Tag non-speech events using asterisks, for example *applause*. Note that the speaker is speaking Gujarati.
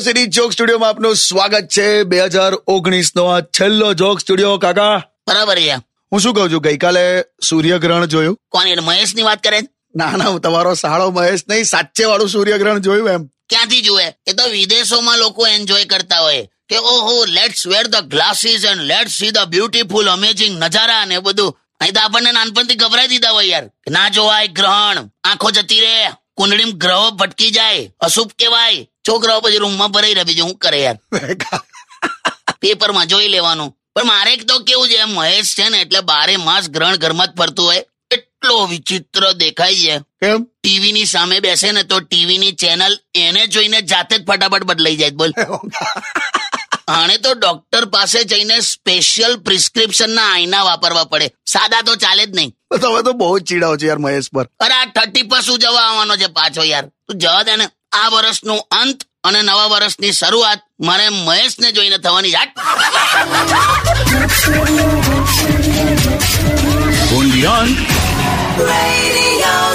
સિટી જોક સ્ટુડિયોમાં આપનું સ્વાગત છે. બે હજાર ઓગણીસ નો આ છેલ્લો જોક સ્ટુડિયો. કાકા બરાબર છે. હું શું કહું છું? ગઈકાલે સૂર્યગ્રહણ જોયું. કોણ મહેશની વાત કરે ના ના હું તમારો સાળો મહેશ નહીં સાચે વાળું સૂર્યગ્રહણ જોયું એમ. ક્યાંથી જુએ? એ તો વિદેશોમાં લોકો એન્જોય કરતા હોય. કે ઓહો let's wear the glasses and let's see the beautiful amazing નજારા ને બધું. અહીં તો આપણને નાનપણથી ગભરાઈ દીધા હોય યાર. ના જોવાય ગ્રહણ. આંખો જતી રહે. કુંડળીમાં ગ્રહો ભટકી જાય અશુભ કેવાય છોકરાઓ પછી રૂમમાં ભરાઈ રહે બીજું હું કરે યાર? પેપરમાં જોઈ લેવાનું. પણ મારે તો કેવું છે મહેશ છે ને એટલે બારે માસ ગ્રહણ ઘરમાં જ ફરતું હોય. એટલો વિચિત્ર દેખાય છે. કેમ? ટીવી ની સામે બેસે ને તો ટીવી ની ચેનલ એને જોઈને જાતે જ ફટાફટ બદલાઈ જાય બોલ. *laughs* આને તો ડોક્ટર પાસે જઈને સ્પેશિયલ પ્રિસ્ક્રિપ્શન ના આઈના વાપરવા પડે. સાદા તો ચાલે જ નહીં. તમે તો બહુ જ ચીડાવ છો યાર મહેશ પર. અરે આ થર્ટી પર શું જવા આવવાનો છે પાછો યાર? તું જવા દે ને. આ વર્ષનો અંત અને નવા વર્ષની શરૂઆત મારે મહેશને જોઈને થવાની યાદ. Radio.